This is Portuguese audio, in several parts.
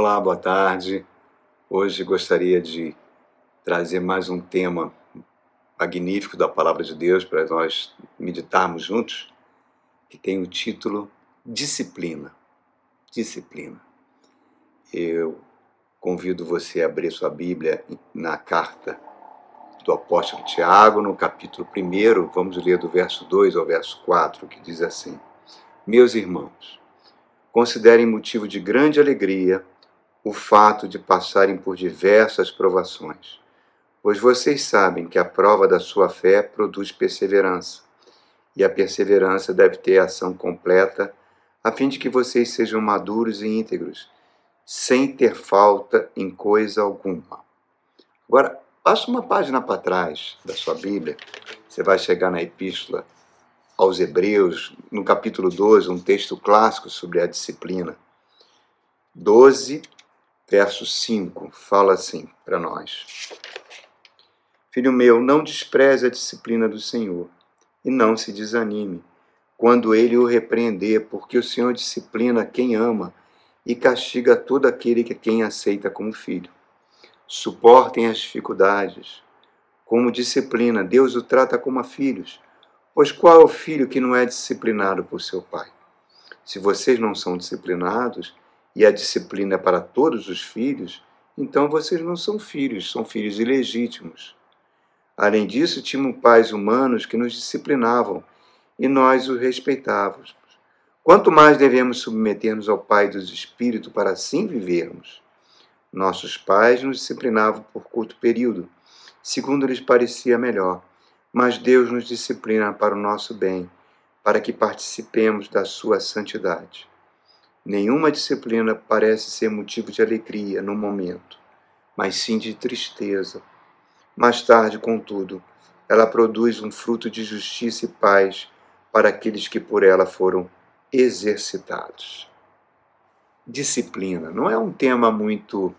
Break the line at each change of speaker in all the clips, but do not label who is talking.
Olá, boa tarde. Hoje gostaria de trazer mais um tema magnífico da Palavra de Deus para nós meditarmos juntos, que tem o título Disciplina. Disciplina. Eu convido você a abrir sua Bíblia na carta do apóstolo Tiago, no capítulo 1, vamos ler do verso 2 ao verso 4, que diz assim: Meus irmãos, considerem motivo de grande alegria o fato de passarem por diversas provações, pois vocês sabem que a prova da sua fé produz perseverança, e a perseverança deve ter ação completa, a fim de que vocês sejam maduros e íntegros, sem ter falta em coisa alguma. Agora, passa uma página para trás da sua Bíblia, você vai chegar na Epístola aos Hebreus, no capítulo 12, um texto clássico sobre a disciplina. 12, verso 5, fala assim para nós: Filho meu, não despreze a disciplina do Senhor e não se desanime quando ele o repreender, porque o Senhor disciplina quem ama e castiga todo aquele que quem aceita como filho. Suportem as dificuldades. Como disciplina, Deus o trata como a filhos. Pois qual é o filho que não é disciplinado por seu pai? Se vocês não são disciplinados, e a disciplina é para todos os filhos, então vocês não são filhos, são filhos ilegítimos. Além disso, tínhamos pais humanos que nos disciplinavam e nós os respeitávamos. Quanto mais devemos submeter-nos ao Pai dos Espíritos para assim vivermos? Nossos pais nos disciplinavam por curto período, segundo lhes parecia melhor, mas Deus nos disciplina para o nosso bem, para que participemos da sua santidade. Nenhuma disciplina parece ser motivo de alegria no momento, mas sim de tristeza. Mais tarde, contudo, ela produz um fruto de justiça e paz para aqueles que por ela foram exercitados. Disciplina não é um tema muito,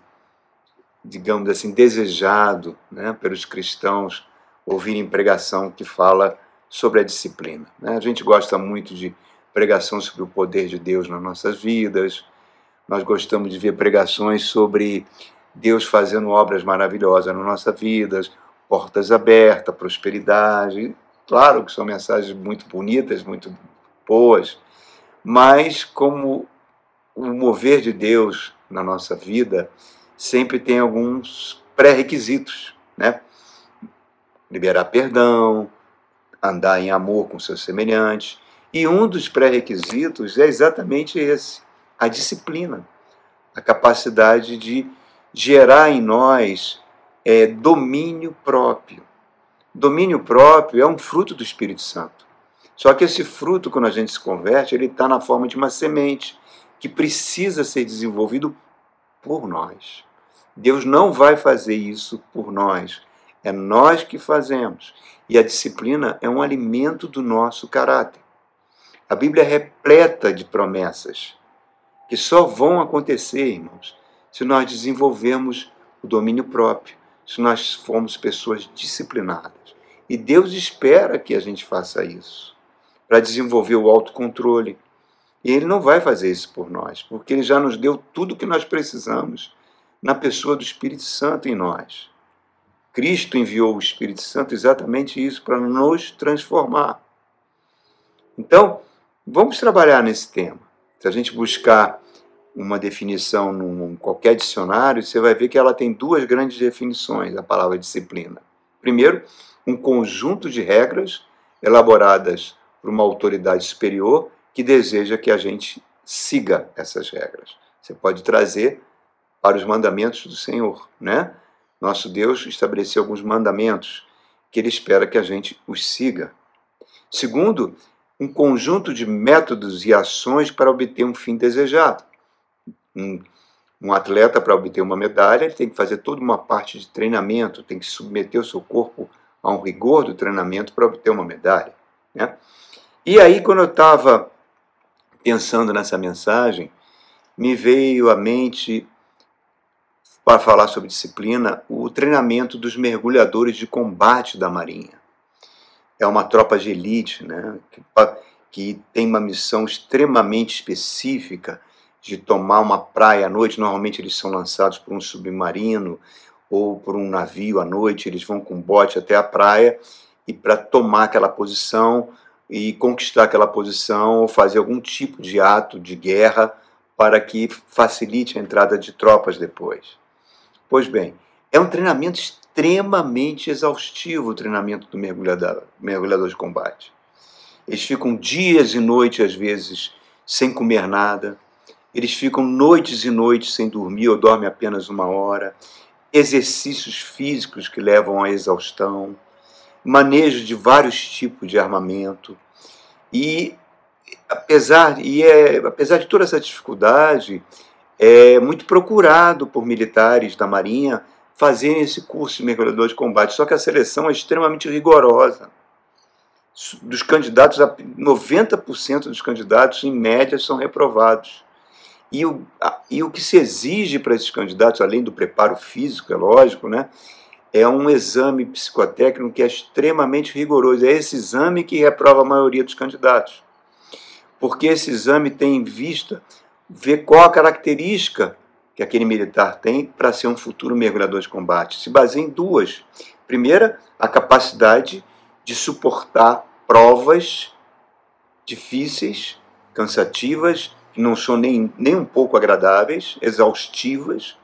digamos assim, desejado né, pelos cristãos ouvirem pregação que fala sobre a disciplina. Né? A gente gosta muito de pregação sobre o poder de Deus nas nossas vidas. Nós gostamos de ver pregações sobre Deus fazendo obras maravilhosas na nossa vida, portas abertas, prosperidade. Claro que são mensagens muito bonitas, muito boas, mas como o mover de Deus na nossa vida sempre tem alguns pré-requisitos, né? Liberar perdão, andar em amor com seus semelhantes, e um dos pré-requisitos é exatamente esse: a disciplina, a capacidade de gerar em nós é, domínio próprio. Domínio próprio é um fruto do Espírito Santo. Só que esse fruto, quando a gente se converte, ele está na forma de uma semente que precisa ser desenvolvido por nós. Deus não vai fazer isso por nós. É nós que fazemos. E a disciplina é um alimento do nosso caráter. A Bíblia é repleta de promessas que só vão acontecer, irmãos, se nós desenvolvermos o domínio próprio, se nós formos pessoas disciplinadas. E Deus espera que a gente faça isso, para desenvolver o autocontrole. E Ele não vai fazer isso por nós, porque Ele já nos deu tudo o que nós precisamos na pessoa do Espírito Santo em nós. Cristo enviou o Espírito Santo exatamente isso, para nos transformar. Então, Vamos trabalhar nesse tema. Se a gente buscar uma definição num qualquer dicionário, você vai ver que ela tem duas grandes definições, a palavra disciplina. Primeiro, um conjunto de regras elaboradas por uma autoridade superior que deseja que a gente siga essas regras. Você pode trazer para os mandamentos do Senhor, né? Nosso Deus estabeleceu alguns mandamentos que ele espera que a gente os siga. Segundo, um conjunto de métodos e ações para obter um fim desejado. Um, um atleta, para obter uma medalha, ele tem que fazer toda uma parte de treinamento, tem que submeter o seu corpo a um rigor do treinamento para obter uma medalha. Né? E aí, quando eu estava pensando nessa mensagem, me veio à mente, para falar sobre disciplina, o treinamento dos mergulhadores de combate da Marinha é uma tropa de elite, né, que, que tem uma missão extremamente específica de tomar uma praia à noite, normalmente eles são lançados por um submarino ou por um navio à noite, eles vão com bote até a praia e para tomar aquela posição e conquistar aquela posição ou fazer algum tipo de ato de guerra para que facilite a entrada de tropas depois. Pois bem, é um treinamento extremamente exaustivo o treinamento do mergulhador, mergulhador de combate. Eles ficam dias e noites, às vezes, sem comer nada. Eles ficam noites e noites sem dormir ou dormem apenas uma hora. Exercícios físicos que levam à exaustão. Manejo de vários tipos de armamento. E apesar, e é, apesar de toda essa dificuldade, é muito procurado por militares da Marinha fazerem esse curso de mergulhador de combate. Só que a seleção é extremamente rigorosa dos candidatos, 90% dos candidatos, em média, são reprovados. E o, e o que se exige para esses candidatos, além do preparo físico, é lógico, né, é um exame psicotécnico que é extremamente rigoroso. É esse exame que reprova a maioria dos candidatos. Porque esse exame tem em vista ver qual a característica que aquele militar tem para ser um futuro mergulhador de combate. Se baseia em duas. Primeira, a capacidade de suportar provas difíceis, cansativas, que não são nem, nem um pouco agradáveis, exaustivas,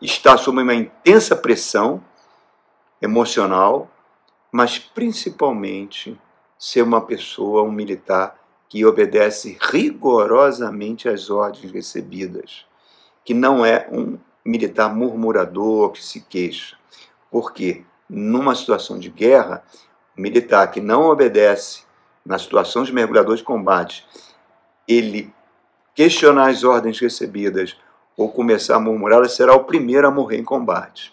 está sob uma intensa pressão emocional, mas principalmente ser uma pessoa, um militar que obedece rigorosamente às ordens recebidas, que não é um militar murmurador que se queixa. Porque numa situação de guerra, militar que não obedece na situação de mergulhador de combate, ele questionar as ordens recebidas ou começar a murmurá-las, será o primeiro a morrer em combate.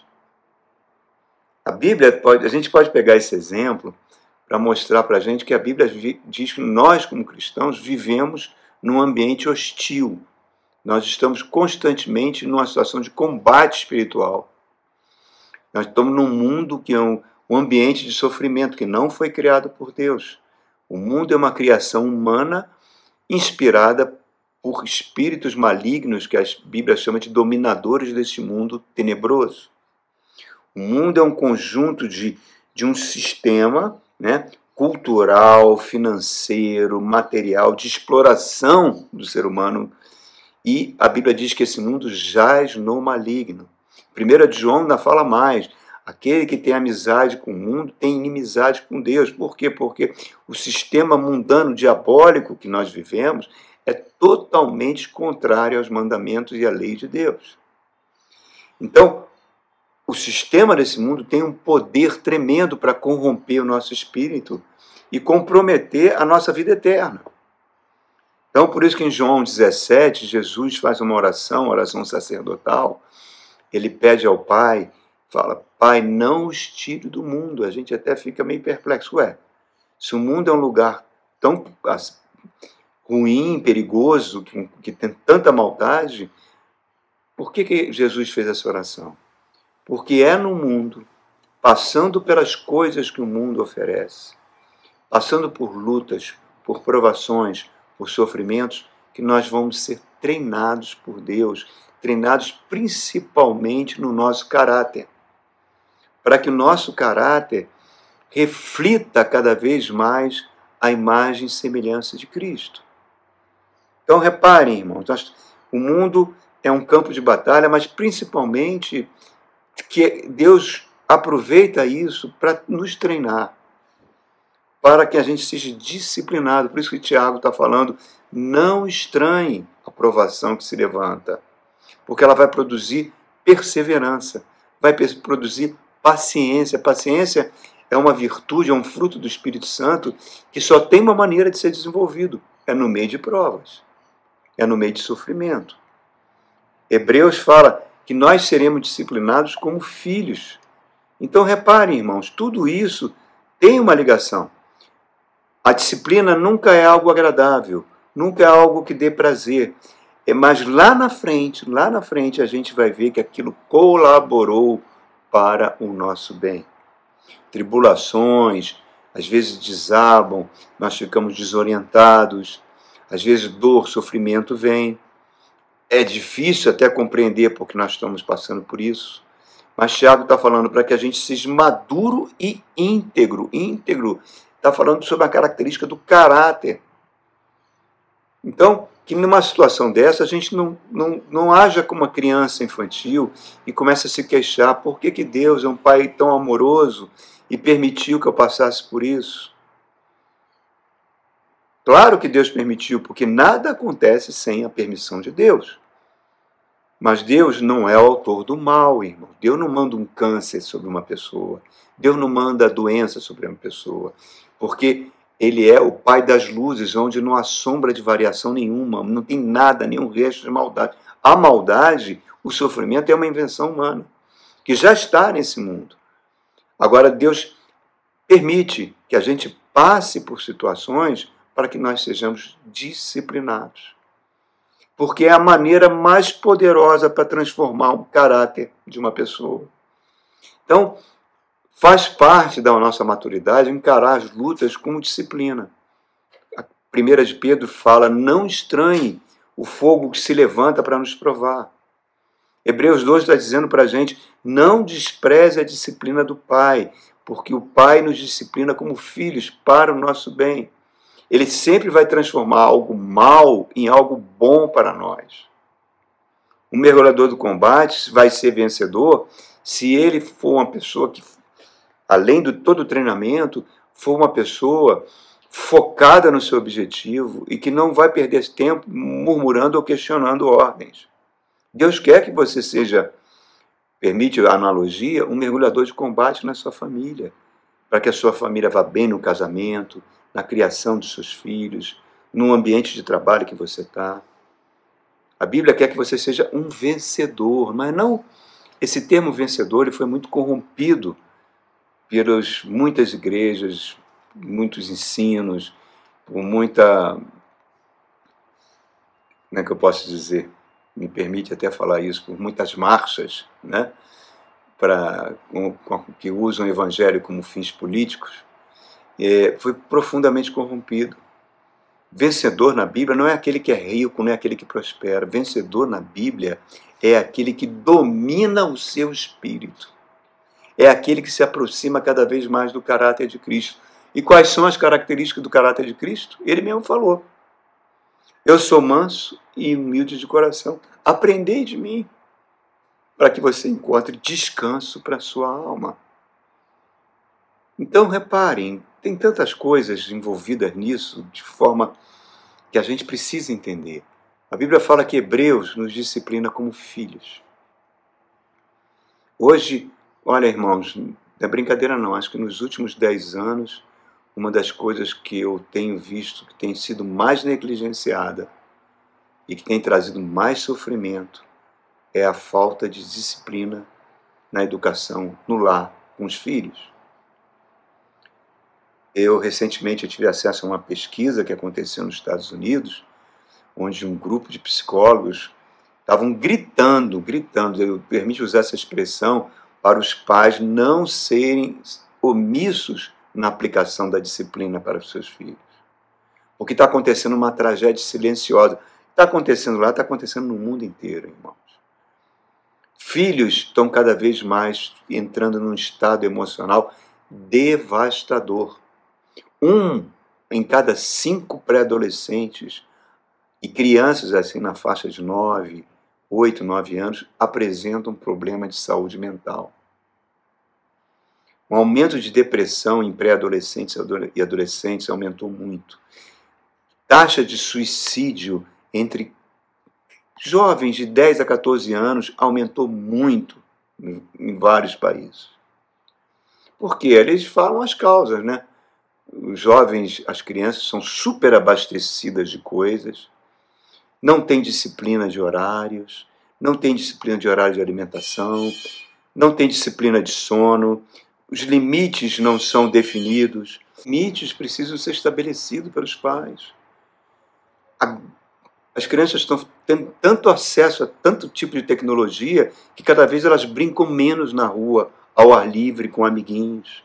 A Bíblia pode, a gente pode pegar esse exemplo para mostrar para a gente que a Bíblia diz que nós, como cristãos, vivemos num ambiente hostil. Nós estamos constantemente numa situação de combate espiritual. Nós estamos num mundo que é um, um ambiente de sofrimento que não foi criado por Deus. O mundo é uma criação humana inspirada por espíritos malignos que a Bíblia chama de dominadores deste mundo tenebroso. O mundo é um conjunto de, de um sistema né, cultural, financeiro, material, de exploração do ser humano. E a Bíblia diz que esse mundo jaz no maligno. 1 João ainda fala mais Aquele que tem amizade com o mundo tem inimizade com Deus. Por quê? Porque o sistema mundano diabólico que nós vivemos é totalmente contrário aos mandamentos e à lei de Deus. Então, o sistema desse mundo tem um poder tremendo para corromper o nosso espírito e comprometer a nossa vida eterna. Então, por isso que em João 17, Jesus faz uma oração, oração sacerdotal, ele pede ao Pai fala, Pai, não os tire do mundo. A gente até fica meio perplexo. Ué, se o mundo é um lugar tão ruim, perigoso, que, tem tanta maldade, por que, que Jesus fez essa oração? Porque é no mundo, passando pelas coisas que o mundo oferece, passando por lutas, por provações, por sofrimentos, que nós vamos ser treinados por Deus, treinados principalmente no nosso caráter para que o nosso caráter reflita cada vez mais a imagem e semelhança de Cristo. Então reparem, irmãos, o mundo é um campo de batalha, mas principalmente que Deus aproveita isso para nos treinar, para que a gente seja disciplinado. Por isso que Tiago está falando, não estranhe a provação que se levanta, porque ela vai produzir perseverança, vai produzir paciência. Paciência é uma virtude, é um fruto do Espírito Santo que só tem uma maneira de ser desenvolvido: é no meio de provas, é no meio de sofrimento. Hebreus fala que nós seremos disciplinados como filhos. Então reparem, irmãos, tudo isso tem uma ligação. A disciplina nunca é algo agradável, nunca é algo que dê prazer. É, mas lá na frente, lá na frente a gente vai ver que aquilo colaborou para o nosso bem. Tribulações, às vezes desabam, nós ficamos desorientados, às vezes dor, sofrimento vem. é difícil até compreender porque nós estamos passando por isso. Mas Tiago está falando para que a gente seja maduro e íntegro. Íntegro está falando sobre a característica do caráter. Então, que numa situação dessa a gente não, não, não haja como uma criança infantil e comece a se queixar por que, que Deus é um pai tão amoroso e permitiu que eu passasse por isso. Claro que Deus permitiu, porque nada acontece sem a permissão de Deus. Mas Deus não é o autor do mal, irmão. Deus não manda um câncer sobre uma pessoa. Deus não manda a doença sobre uma pessoa. Porque Ele é o Pai das luzes, onde não há sombra de variação nenhuma, não tem nada, nenhum resto de maldade. A maldade, o sofrimento é uma invenção humana, que já está nesse mundo. Agora, Deus permite que a gente passe por situações para que nós sejamos disciplinados. Porque é a maneira mais poderosa para transformar o caráter de uma pessoa. Então, faz parte da nossa maturidade encarar as lutas com disciplina. A primeira de Pedro fala: não estranhe o fogo que se levanta para nos provar. Hebreus 2 está dizendo para a gente: não despreze a disciplina do Pai, porque o Pai nos disciplina como filhos para o nosso bem ele sempre vai transformar algo mal em algo bom para nós. O mergulhador do combate vai ser vencedor se ele for uma pessoa que, além de todo o treinamento, for uma pessoa focada no seu objetivo e que não vai perder tempo murmurando ou questionando ordens. Deus quer que você seja, permite a analogia, um mergulhador de combate na sua família, para que a sua família vá bem no casamento, na criação dos seus filhos, no ambiente de trabalho que você está. A Bíblia quer que você seja um vencedor, mas não esse termo vencedor ele foi muito corrompido pelas muitas igrejas, muitos ensinos, por muita. Como é que eu posso dizer? Me permite até falar isso, por muitas marchas, né? Para, que usam o evangelho como fins políticos é, foi profundamente corrompido. Vencedor na Bíblia não é aquele que é rico, não é aquele que prospera. Vencedor na Bíblia é aquele que domina o seu espírito. É aquele que se aproxima cada vez mais do caráter de Cristo. E quais são as características do caráter de Cristo? Ele mesmo falou. Eu sou manso e humilde de coração. Aprendei de mim, para que você encontre descanso para a sua alma. Então, reparem, tem tantas coisas envolvidas nisso, de forma que a gente precisa entender. A Bíblia fala que Hebreus nos disciplina como filhos. Hoje, olha, irmãos, não é brincadeira não, acho que nos últimos dez anos, uma das coisas que eu tenho visto que tem sido mais negligenciada e que tem trazido mais sofrimento é a falta de disciplina na educação no lar com os filhos. Eu recentemente eu tive acesso a uma pesquisa que aconteceu nos Estados Unidos, onde um grupo de psicólogos estavam gritando, gritando, eu permite usar essa expressão, para os pais não serem omissos na aplicação da disciplina para os seus filhos. Porque está acontecendo uma tragédia silenciosa. Está acontecendo lá, está acontecendo no mundo inteiro, irmãos. Filhos estão cada vez mais entrando num estado emocional devastador. Um em cada cinco pré-adolescentes e crianças assim na faixa de 9, 8, 9 anos apresentam um problema de saúde mental. O aumento de depressão em pré-adolescentes e adolescentes aumentou muito. Taxa de suicídio entre jovens de 10 a 14 anos aumentou muito em vários países. Porque eles falam as causas, né? os jovens, as crianças são super abastecidas de coisas, não tem disciplina de horários, não tem disciplina de horário de alimentação, não tem disciplina de sono, os limites não são definidos. Limites precisam ser estabelecidos pelos pais. As crianças estão tendo tanto acesso a tanto tipo de tecnologia que cada vez elas brincam menos na rua, ao ar livre, com amiguinhos.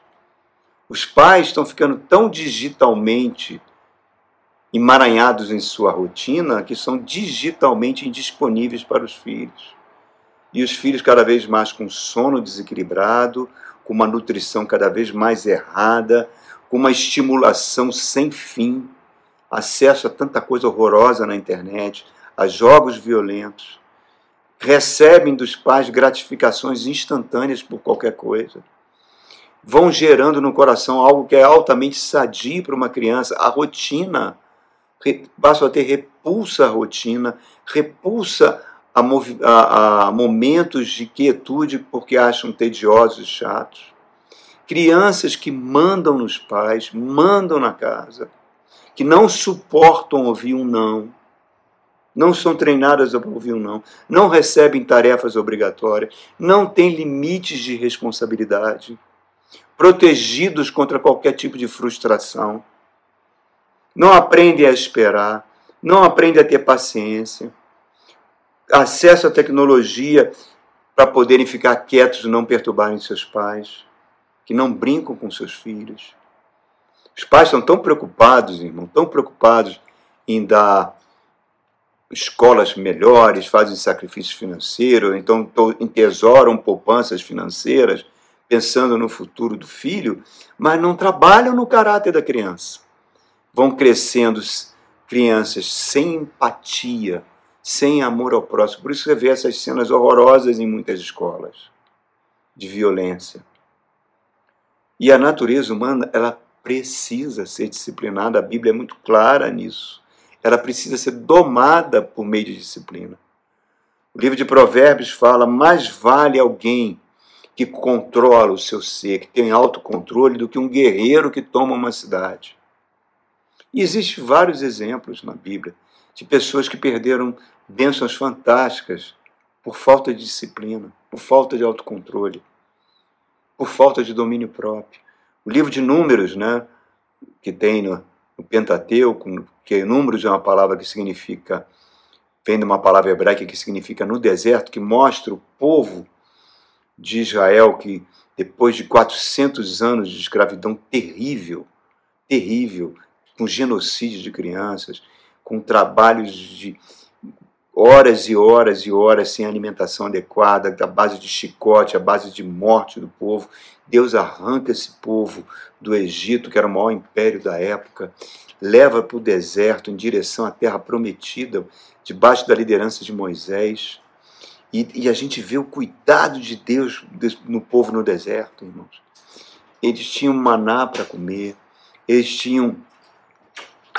Os pais estão ficando tão digitalmente emaranhados em sua rotina que são digitalmente indisponíveis para os filhos. E os filhos cada vez mais com sono desequilibrado, com uma nutrição cada vez mais errada, com uma estimulação sem fim, acesso a tanta coisa horrorosa na internet, a jogos violentos, recebem dos pais gratificações instantâneas por qualquer coisa, vão gerando no coração algo que é altamente sadio para uma criança, a rotina, passam a ter repulsa à rotina, repulsa a, a, a momentos de quietude porque acham tediosos e chatos. Crianças que mandam nos pais, mandam na casa, que não suportam ouvir um não, não são treinadas a ouvir um não, não recebem tarefas obrigatórias, não têm limites de responsabilidade, protegidos contra qualquer tipo de frustração, não aprendem a esperar, não aprendem a ter paciência, acesso à tecnologia para poderem ficar quietos e não perturbarem seus pais, que não brincam com seus filhos. Os pais estão tão preocupados, irmão, tão preocupados em dar escolas melhores, fazem sacrifícios financeiros, então entesouram poupanças financeiras, pensando no futuro do filho, mas não trabalham no caráter da criança. Vão crescendo crianças sem empatia, sem amor ao próximo. Por isso você vê essas cenas horrorosas em muitas escolas de violência. E a natureza humana, ela precisa ser disciplinada, a Bíblia é muito clara nisso. Ela precisa ser domada por meio de disciplina. O livro de Provérbios fala: mais vale alguém que controla o seu ser, que tem autocontrole, do que um guerreiro que toma uma cidade. E existem vários exemplos na Bíblia de pessoas que perderam bênçãos fantásticas por falta de disciplina, por falta de autocontrole, por falta de domínio próprio. O livro de Números, né, que tem no, no Pentateuco, que números é uma palavra que significa, vem de uma palavra hebraica que significa no deserto, que mostra o povo de Israel que depois de 400 anos de escravidão terrível, terrível, com genocídio de crianças, com trabalhos de horas e horas e horas sem alimentação adequada, à base de chicote, à base de morte do povo. Deus arranca esse povo do Egito, que era o maior império da época, leva para o deserto em direção à terra prometida, debaixo da liderança de Moisés. E, e a gente vê o cuidado de Deus no povo no deserto, irmãos. Eles tinham maná para comer, eles tinham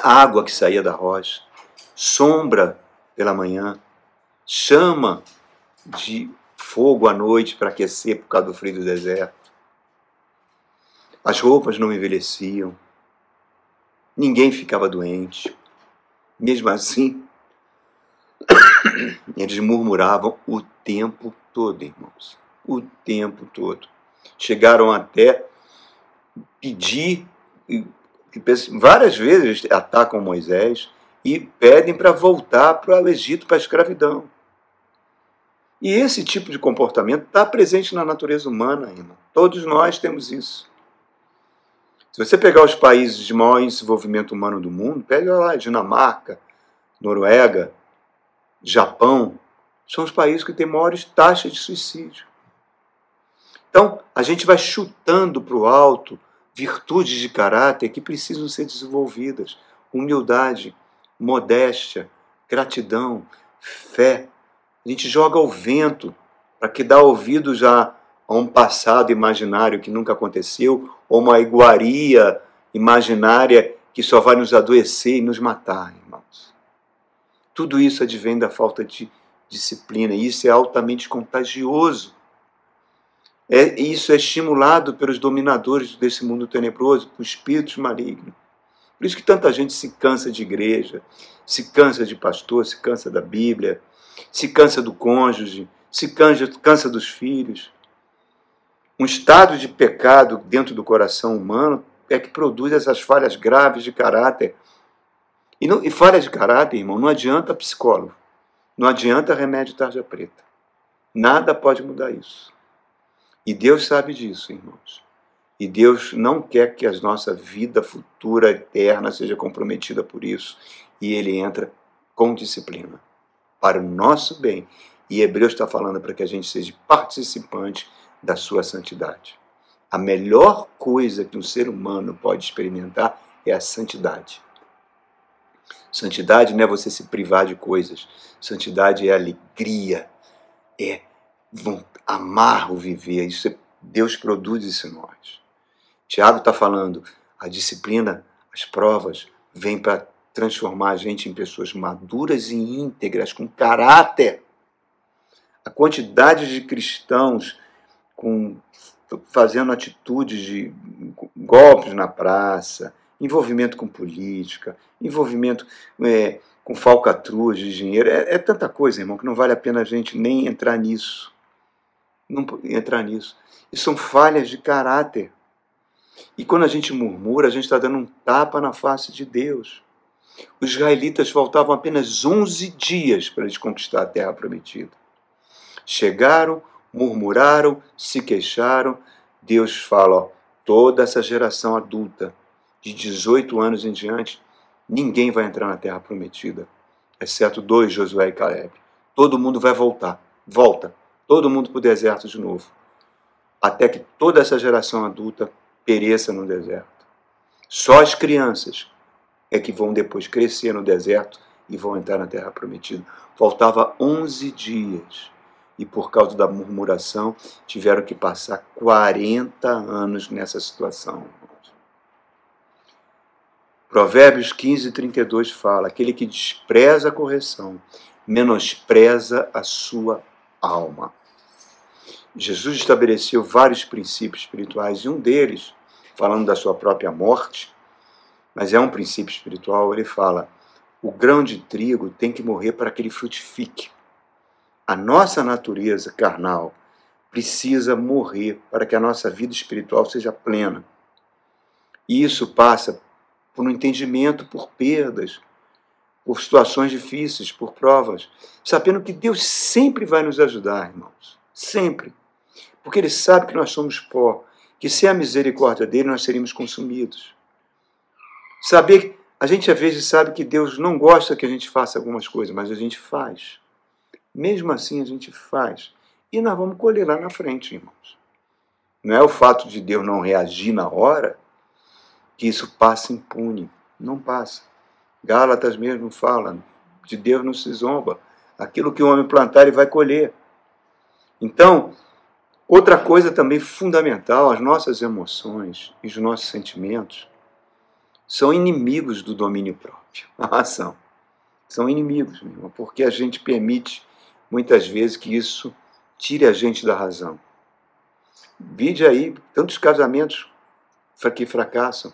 água que saía da rocha, sombra pela manhã, chama de fogo à noite para aquecer por causa do frio do deserto. As roupas não envelheciam, ninguém ficava doente. Mesmo assim, eles murmuravam o tempo todo, irmãos. O tempo todo. Chegaram até pedir, várias vezes atacam Moisés, e pedem para voltar para o Egito, para a escravidão. E esse tipo de comportamento está presente na natureza humana, irmão. Todos nós temos isso. Se você pegar os países de maior desenvolvimento humano do mundo, pega lá Dinamarca, Noruega, Japão, são os países que têm maiores taxas de suicídio. Então, a gente vai chutando para o alto virtudes de caráter que precisam ser desenvolvidas. Humildade, modéstia, gratidão, fé. A gente joga ao vento para que dá ouvido já a um passado imaginário que nunca aconteceu, ou uma iguaria imaginária que só vai nos adoecer e nos matar, irmãos. Tudo isso advém da falta de disciplina, e isso é altamente contagioso. É, isso é estimulado pelos dominadores desse mundo tenebroso, por espíritos malignos. Por isso que tanta gente se cansa de igreja, se cansa de pastor, se cansa da Bíblia, se cansa do cônjuge, se cansa, cansa dos filhos. Um estado de pecado dentro do coração humano é que produz essas falhas graves de caráter. E, não, e falhas de caráter, irmão, não adianta psicólogo, não adianta remédio tarja preta. Nada pode mudar isso. E Deus sabe disso, irmãos. E Deus não quer que a nossa vida futura eterna seja comprometida por isso. E ele entra com disciplina para o nosso bem. E Hebreus está falando para que a gente seja participante da sua santidade. A melhor coisa que um ser humano pode experimentar é a santidade. Santidade não é você se privar de coisas. Santidade é alegria, é amar o viver. Isso é, Deus produz isso em nós. Tiago está falando, a disciplina, as provas, vêm para transformar a gente em pessoas maduras e íntegras, com caráter. A quantidade de cristãos com, fazendo atitudes de golpes na praça, envolvimento com política, envolvimento é, com falcatruas de dinheiro. É, é, tanta coisa, irmão, que não vale a pena a gente nem entrar nisso. Não entrar nisso. E são falhas de caráter. E quando a gente murmura, a gente está dando um tapa na face de Deus. Os israelitas faltavam apenas 11 dias para eles conquistar a terra prometida. Chegaram, murmuraram, se queixaram. Deus fala: ó, toda essa geração adulta de 18 anos em diante, ninguém vai entrar na terra prometida, exceto dois, Josué e Caleb. Todo mundo vai voltar, volta, todo mundo para o deserto de novo, até que toda essa geração adulta pereça no deserto. Só as crianças é que vão depois crescer no deserto e vão entrar na terra prometida. Faltava 11 dias e por causa da murmuração tiveram que passar 40 anos nessa situação. Provérbios 15, 32 fala: aquele que despreza a correção, menospreza a sua alma. Jesus estabeleceu vários princípios espirituais e um deles, falando da sua própria morte, mas é um princípio espiritual, ele fala: o grão de trigo tem que morrer para que ele frutifique. A nossa natureza carnal precisa morrer para que a nossa vida espiritual seja plena. E isso passa por um entendimento, por perdas, por situações difíceis, por provas, sabendo que Deus sempre vai nos ajudar, irmãos. Sempre. Porque Ele sabe que nós somos pó, que sem a misericórdia dele nós seríamos consumidos. Saber, a gente às vezes sabe que Deus não gosta que a gente faça algumas coisas, mas a gente faz. Mesmo assim a gente faz. E nós vamos colher lá na frente, irmãos. Não é o fato de Deus não reagir na hora que isso passa impune. Não passa. Gálatas mesmo fala, de Deus não se zomba. Aquilo que o homem plantar, ele vai colher. Então, outra coisa também fundamental, as nossas emoções e os nossos sentimentos são inimigos do domínio próprio. A são. São inimigos, mesmo, porque a gente permite muitas vezes que isso tire a gente da razão. Vide aí tantos casamentos que fracassam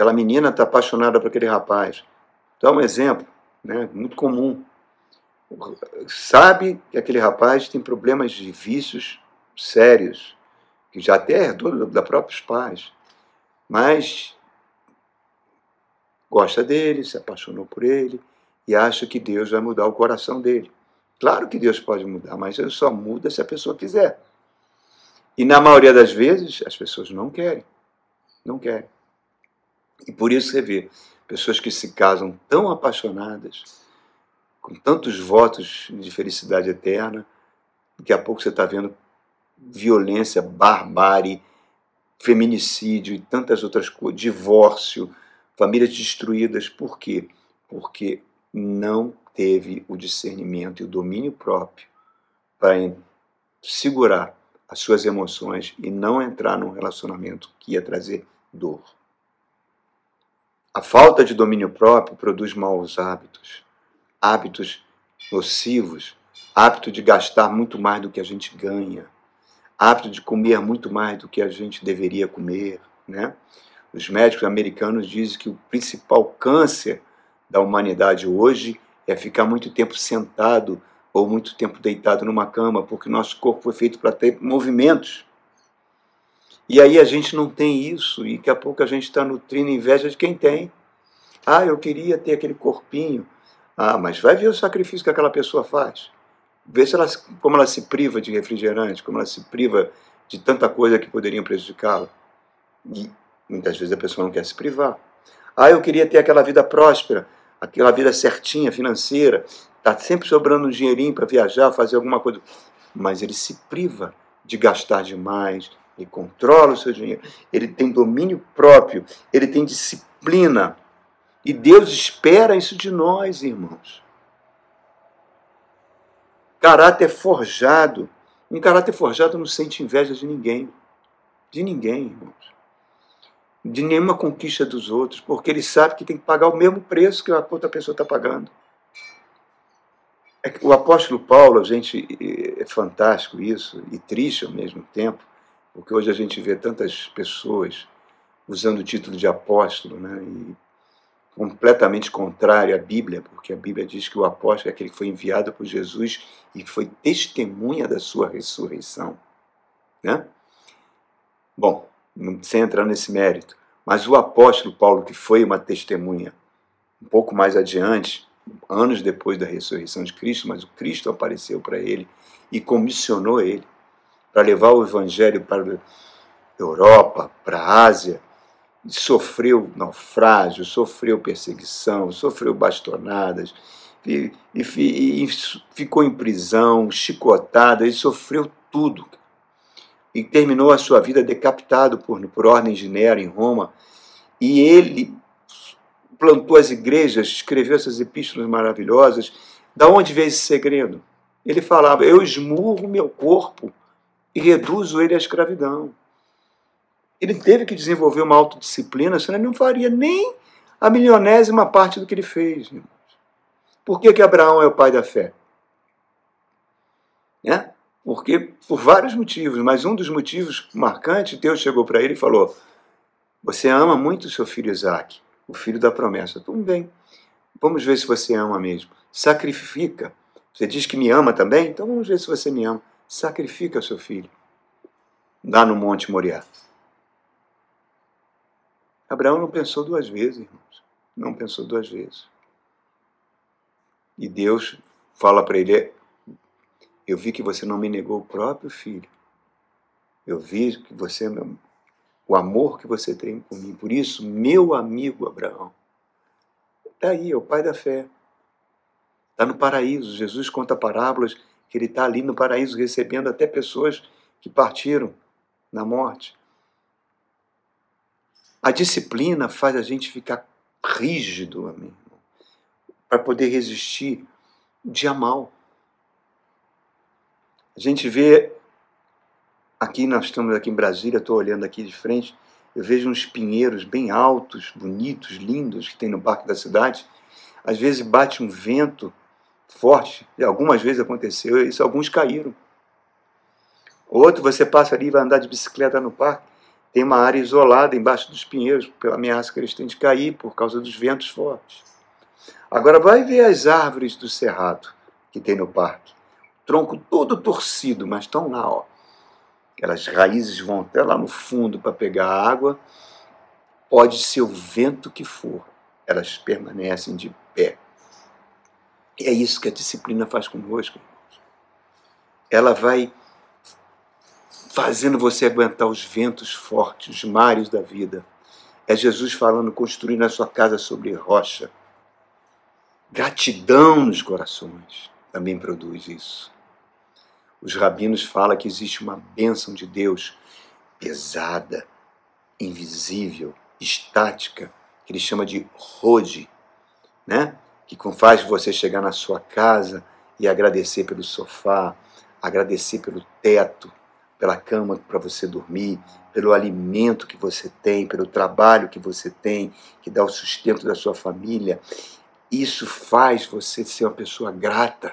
Aquela menina está apaixonada por aquele rapaz. É um exemplo, né, muito comum. Sabe que aquele rapaz tem problemas de vícios sérios, que já até herdou da próprios pais, mas gosta dele, se apaixonou por ele e acha que Deus vai mudar o coração dele. Claro que Deus pode mudar, mas ele só muda se a pessoa quiser. E na maioria das vezes as pessoas não querem. Não querem. E por isso você vê pessoas que se casam tão apaixonadas, com tantos votos de felicidade eterna, daqui a pouco você está vendo violência, barbárie, feminicídio e tantas outras coisas, divórcio, famílias destruídas. Por quê? Porque não teve o discernimento e o domínio próprio para segurar as suas emoções e não entrar num relacionamento que ia trazer dor. A falta de domínio próprio produz maus hábitos, hábitos nocivos, hábito de gastar muito mais do que a gente ganha, hábito de comer muito mais do que a gente deveria comer, né? Os médicos americanos dizem que o principal câncer da humanidade hoje é ficar muito tempo sentado ou muito tempo deitado numa cama, porque nosso corpo foi feito para ter movimentos. E aí a gente não tem isso, e daqui a pouco a gente está nutrindo inveja de quem tem. Ah, eu queria ter aquele corpinho. Ah, mas vai ver o sacrifício que aquela pessoa faz. Se ela, como ela se priva de refrigerante, como ela se priva de tanta coisa que poderiam prejudicá-la. E muitas vezes a pessoa não quer se privar. Ah, eu queria ter aquela vida próspera, aquela vida certinha, financeira, tá sempre sobrando um dinheirinho para viajar, fazer alguma coisa. Mas ele se priva de gastar demais, ele controla o seu dinheiro, ele tem domínio próprio, ele tem disciplina. E Deus espera isso de nós, irmãos. Caráter forjado. Um caráter forjado não sente inveja de ninguém. De ninguém, irmãos. De nenhuma conquista dos outros, porque ele sabe que tem que pagar o mesmo preço que a outra pessoa está pagando. É o apóstolo Paulo, a gente, é fantástico isso, e triste ao mesmo tempo, porque hoje a gente vê tantas pessoas usando o título de apóstolo, né, e completamente contrário à Bíblia, porque a Bíblia diz que o apóstolo é aquele que foi enviado por Jesus e que foi testemunha da sua ressurreição. Né? Bom, sem entrar nesse mérito, mas o apóstolo Paulo, que foi uma testemunha um pouco mais adiante, anos depois da ressurreição de Cristo, mas o Cristo apareceu para ele e comissionou ele para levar o evangelho para a Europa, para a Ásia, sofreu naufrágio, sofreu perseguição, sofreu bastonadas, e, e, e, ficou em prisão, chicotado, ele sofreu tudo. E terminou a sua vida decapitado por, por ordem de Nero em Roma. E ele plantou as igrejas, escreveu essas epístolas maravilhosas. Da onde veio esse segredo? Ele falava: Eu esmurro meu corpo e reduzo ele à escravidão. Ele teve que desenvolver uma autodisciplina, senão ele não faria nem a milionésima parte do que ele fez. Por que, que Abraão é o pai da fé? Né? Porque por vários motivos, mas um dos motivos marcantes, Deus chegou para ele e falou: Você ama muito o seu filho Isaac, o filho da promessa. Tudo bem. Vamos ver se você ama mesmo. Sacrifica. Você diz que me ama também? Então vamos ver se você me ama. Sacrifica seu filho. Lá no Monte Moriá. Abraão não pensou duas vezes, irmãos. Não pensou duas vezes. E Deus fala para ele: Eu vi que você não me negou o próprio filho. Eu vi que você, o amor que você tem por mim. Por isso, meu amigo Abraão. Está aí, é o pai da fé. Está no paraíso. Jesus conta parábolas que ele está ali no paraíso recebendo até pessoas que partiram na morte. A disciplina faz a gente ficar rígido, amigo, para poder resistir dia mal. A gente vê aqui nós estamos aqui em Brasília, estou olhando aqui de frente, eu vejo uns pinheiros bem altos, bonitos, lindos que tem no parque da cidade. Às vezes bate um vento forte, e algumas vezes aconteceu isso, alguns caíram. Outro, você passa ali e vai andar de bicicleta no parque, tem uma área isolada embaixo dos pinheiros, pela ameaça que eles têm de cair por causa dos ventos fortes. Agora vai ver as árvores do cerrado que tem no parque. Tronco todo torcido, mas estão lá, ó. Aquelas raízes vão até lá no fundo para pegar água. Pode ser o vento que for, elas permanecem de pé. E é isso que a disciplina faz conosco. Ela vai fazendo você aguentar os ventos fortes, os mares da vida. É Jesus falando, construindo a sua casa sobre rocha. Gratidão nos corações também produz isso. Os rabinos falam que existe uma bênção de Deus pesada, invisível, estática, que ele chama de rode, né? que faz você chegar na sua casa e agradecer pelo sofá, agradecer pelo teto, pela cama para você dormir, pelo alimento que você tem, pelo trabalho que você tem, que dá o sustento da sua família. Isso faz você ser uma pessoa grata.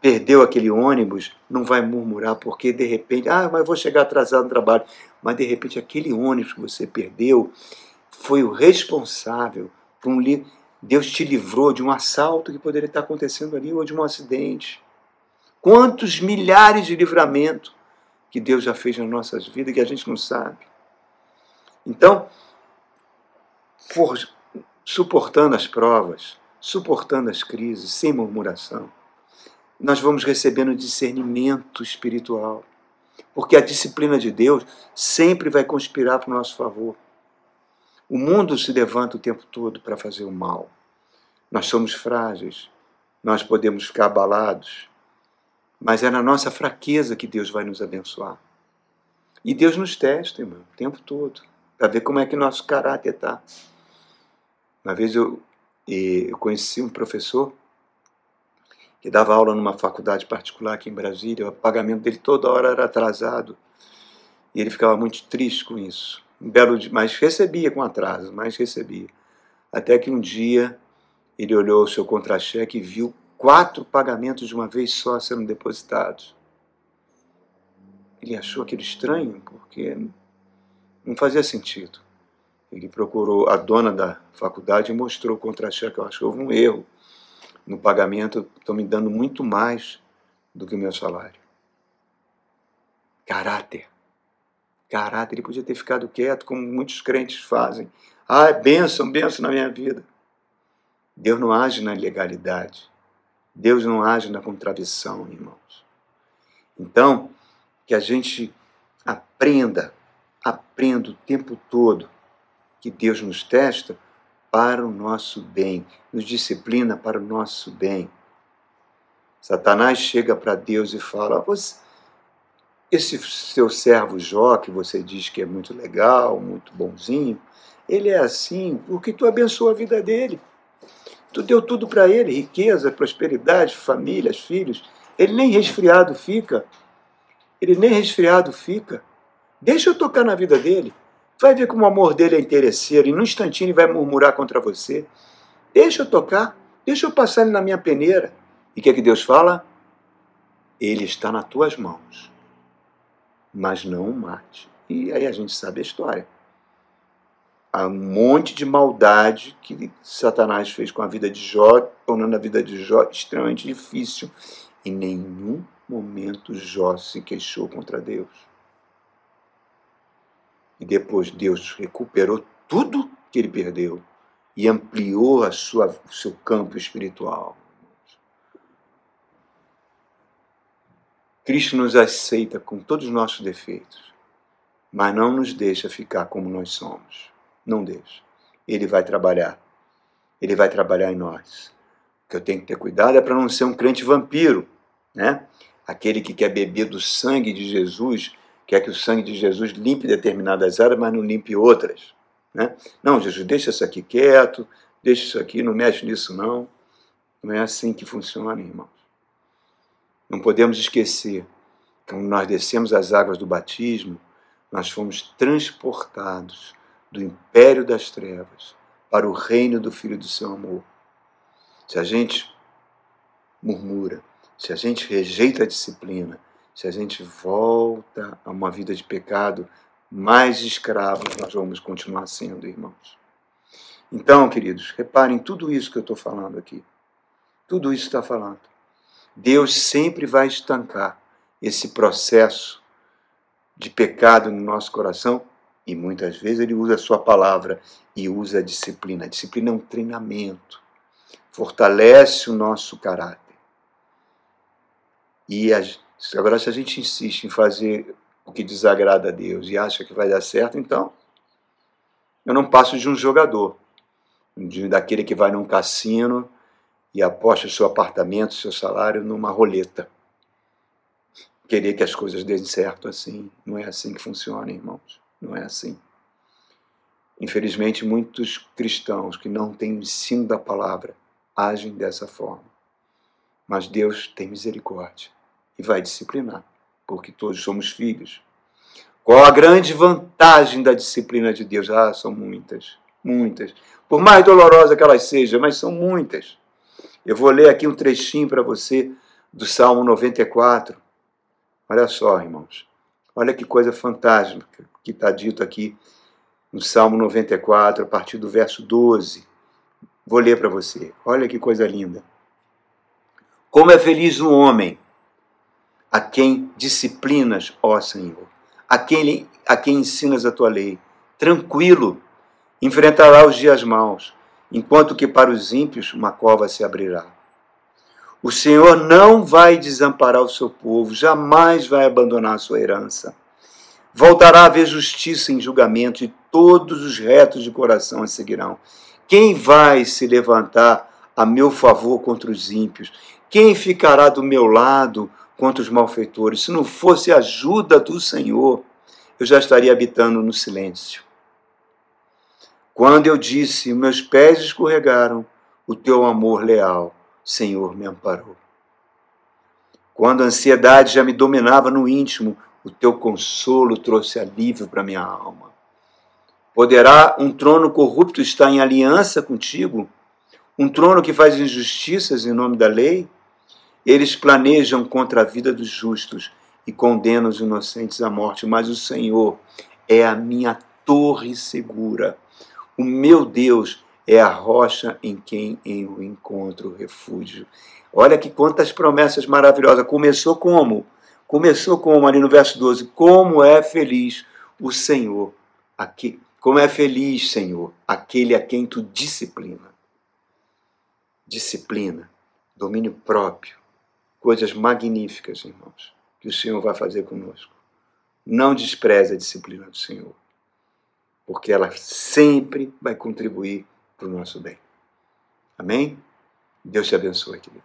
Perdeu aquele ônibus, não vai murmurar, porque de repente, ah, mas vou chegar atrasado no trabalho. Mas de repente, aquele ônibus que você perdeu foi o responsável por um. Deus te livrou de um assalto que poderia estar acontecendo ali ou de um acidente. Quantos milhares de livramentos que Deus já fez nas nossas vidas que a gente não sabe. Então, for, suportando as provas, suportando as crises, sem murmuração, nós vamos recebendo discernimento espiritual. Porque a disciplina de Deus sempre vai conspirar para o nosso favor. O mundo se levanta o tempo todo para fazer o mal. Nós somos frágeis, nós podemos ficar abalados, mas é na nossa fraqueza que Deus vai nos abençoar. E Deus nos testa, irmão, o tempo todo, para ver como é que nosso caráter está. Uma vez eu, eu conheci um professor que dava aula numa faculdade particular aqui em Brasília, o pagamento dele toda hora era atrasado. E ele ficava muito triste com isso. Um belo dia, mas recebia com atraso, mas recebia. Até que um dia ele olhou o seu contra-cheque e viu quatro pagamentos de uma vez só sendo depositados. Ele achou aquilo estranho, porque não fazia sentido. Ele procurou a dona da faculdade e mostrou o contra-cheque. Eu acho que houve um erro no pagamento, estão me dando muito mais do que o meu salário. Caráter. Caráter. Ele podia ter ficado quieto, como muitos crentes fazem. Ah, é bênção, bênção na minha vida. Deus não age na ilegalidade. Deus não age na contradição, irmãos. Então, que a gente aprenda, aprenda o tempo todo que Deus nos testa para o nosso bem, nos disciplina para o nosso bem. Satanás chega para Deus e fala: esse seu servo Jó, que você diz que é muito legal, muito bonzinho, ele é assim porque tu abençoa a vida dele. Tu deu tudo para ele: riqueza, prosperidade, famílias, filhos. Ele nem resfriado fica. Ele nem resfriado fica. Deixa eu tocar na vida dele. Vai ver como o amor dele é interesseiro e no instantinho ele vai murmurar contra você. Deixa eu tocar, deixa eu passar ele na minha peneira. E o que é que Deus fala? Ele está nas tuas mãos, mas não o mate. E aí a gente sabe a história. Há um monte de maldade que Satanás fez com a vida de Jó, tornando a vida de Jó extremamente difícil. Em nenhum momento Jó se queixou contra Deus. E depois Deus recuperou tudo que ele perdeu e ampliou a sua, o seu campo espiritual. Cristo nos aceita com todos os nossos defeitos, mas não nos deixa ficar como nós somos. Não deixa. Ele vai trabalhar. Ele vai trabalhar em nós. O que eu tenho que ter cuidado é para não ser um crente vampiro, né? Aquele que quer beber do sangue de Jesus quer que o sangue de Jesus limpe determinadas áreas, mas não limpe outras. Né? Não, Jesus, deixa isso aqui quieto, deixa isso aqui, não mexe nisso não. Não é assim que funciona, irmãos. Não podemos esquecer que quando nós descemos as águas do batismo, nós fomos transportados do império das trevas para o reino do Filho do seu amor. Se a gente murmura, se a gente rejeita a disciplina, se a gente volta a uma vida de pecado, mais escravos nós vamos continuar sendo, irmãos. Então, queridos, reparem tudo isso que eu estou falando aqui. Tudo isso está falando. Deus sempre vai estancar esse processo de pecado no nosso coração e muitas vezes ele usa a sua palavra e usa a disciplina. A disciplina é um treinamento, fortalece o nosso caráter. E a, Agora, se a gente insiste em fazer o que desagrada a Deus e acha que vai dar certo, então eu não passo de um jogador, de, daquele que vai num cassino e aposta o seu apartamento, seu salário numa roleta. Querer que as coisas deem certo assim, não é assim que funciona, irmãos. Não é assim. Infelizmente, muitos cristãos que não têm o ensino da palavra agem dessa forma. Mas Deus tem misericórdia e vai disciplinar, porque todos somos filhos. Qual a grande vantagem da disciplina de Deus? Ah, são muitas, muitas. Por mais dolorosa que elas sejam, mas são muitas. Eu vou ler aqui um trechinho para você do Salmo 94. Olha só, irmãos. Olha que coisa fantástica que está dito aqui no Salmo 94, a partir do verso 12. Vou ler para você. Olha que coisa linda. Como é feliz um homem a quem disciplinas, ó Senhor, a quem, a quem ensinas a tua lei. Tranquilo, enfrentará os dias maus, enquanto que para os ímpios uma cova se abrirá. O Senhor não vai desamparar o seu povo, jamais vai abandonar a sua herança. Voltará a haver justiça em julgamento e todos os retos de coração a seguirão. Quem vai se levantar a meu favor contra os ímpios? Quem ficará do meu lado contra os malfeitores? Se não fosse a ajuda do Senhor, eu já estaria habitando no silêncio. Quando eu disse, meus pés escorregaram, o teu amor leal, Senhor, me amparou. Quando a ansiedade já me dominava no íntimo, o teu consolo trouxe alívio para minha alma. Poderá um trono corrupto estar em aliança contigo? Um trono que faz injustiças em nome da lei? Eles planejam contra a vida dos justos e condenam os inocentes à morte, mas o Senhor é a minha torre segura. O meu Deus é a rocha em quem eu encontro refúgio. Olha que quantas promessas maravilhosas. Começou como? Começou como ali no verso 12: Como é feliz o Senhor, aqui, como é feliz, Senhor, aquele a quem tu disciplina. Disciplina, domínio próprio, coisas magníficas, irmãos, que o Senhor vai fazer conosco. Não despreze a disciplina do Senhor porque ela sempre vai contribuir para o nosso bem. Amém? Deus te abençoe, querido.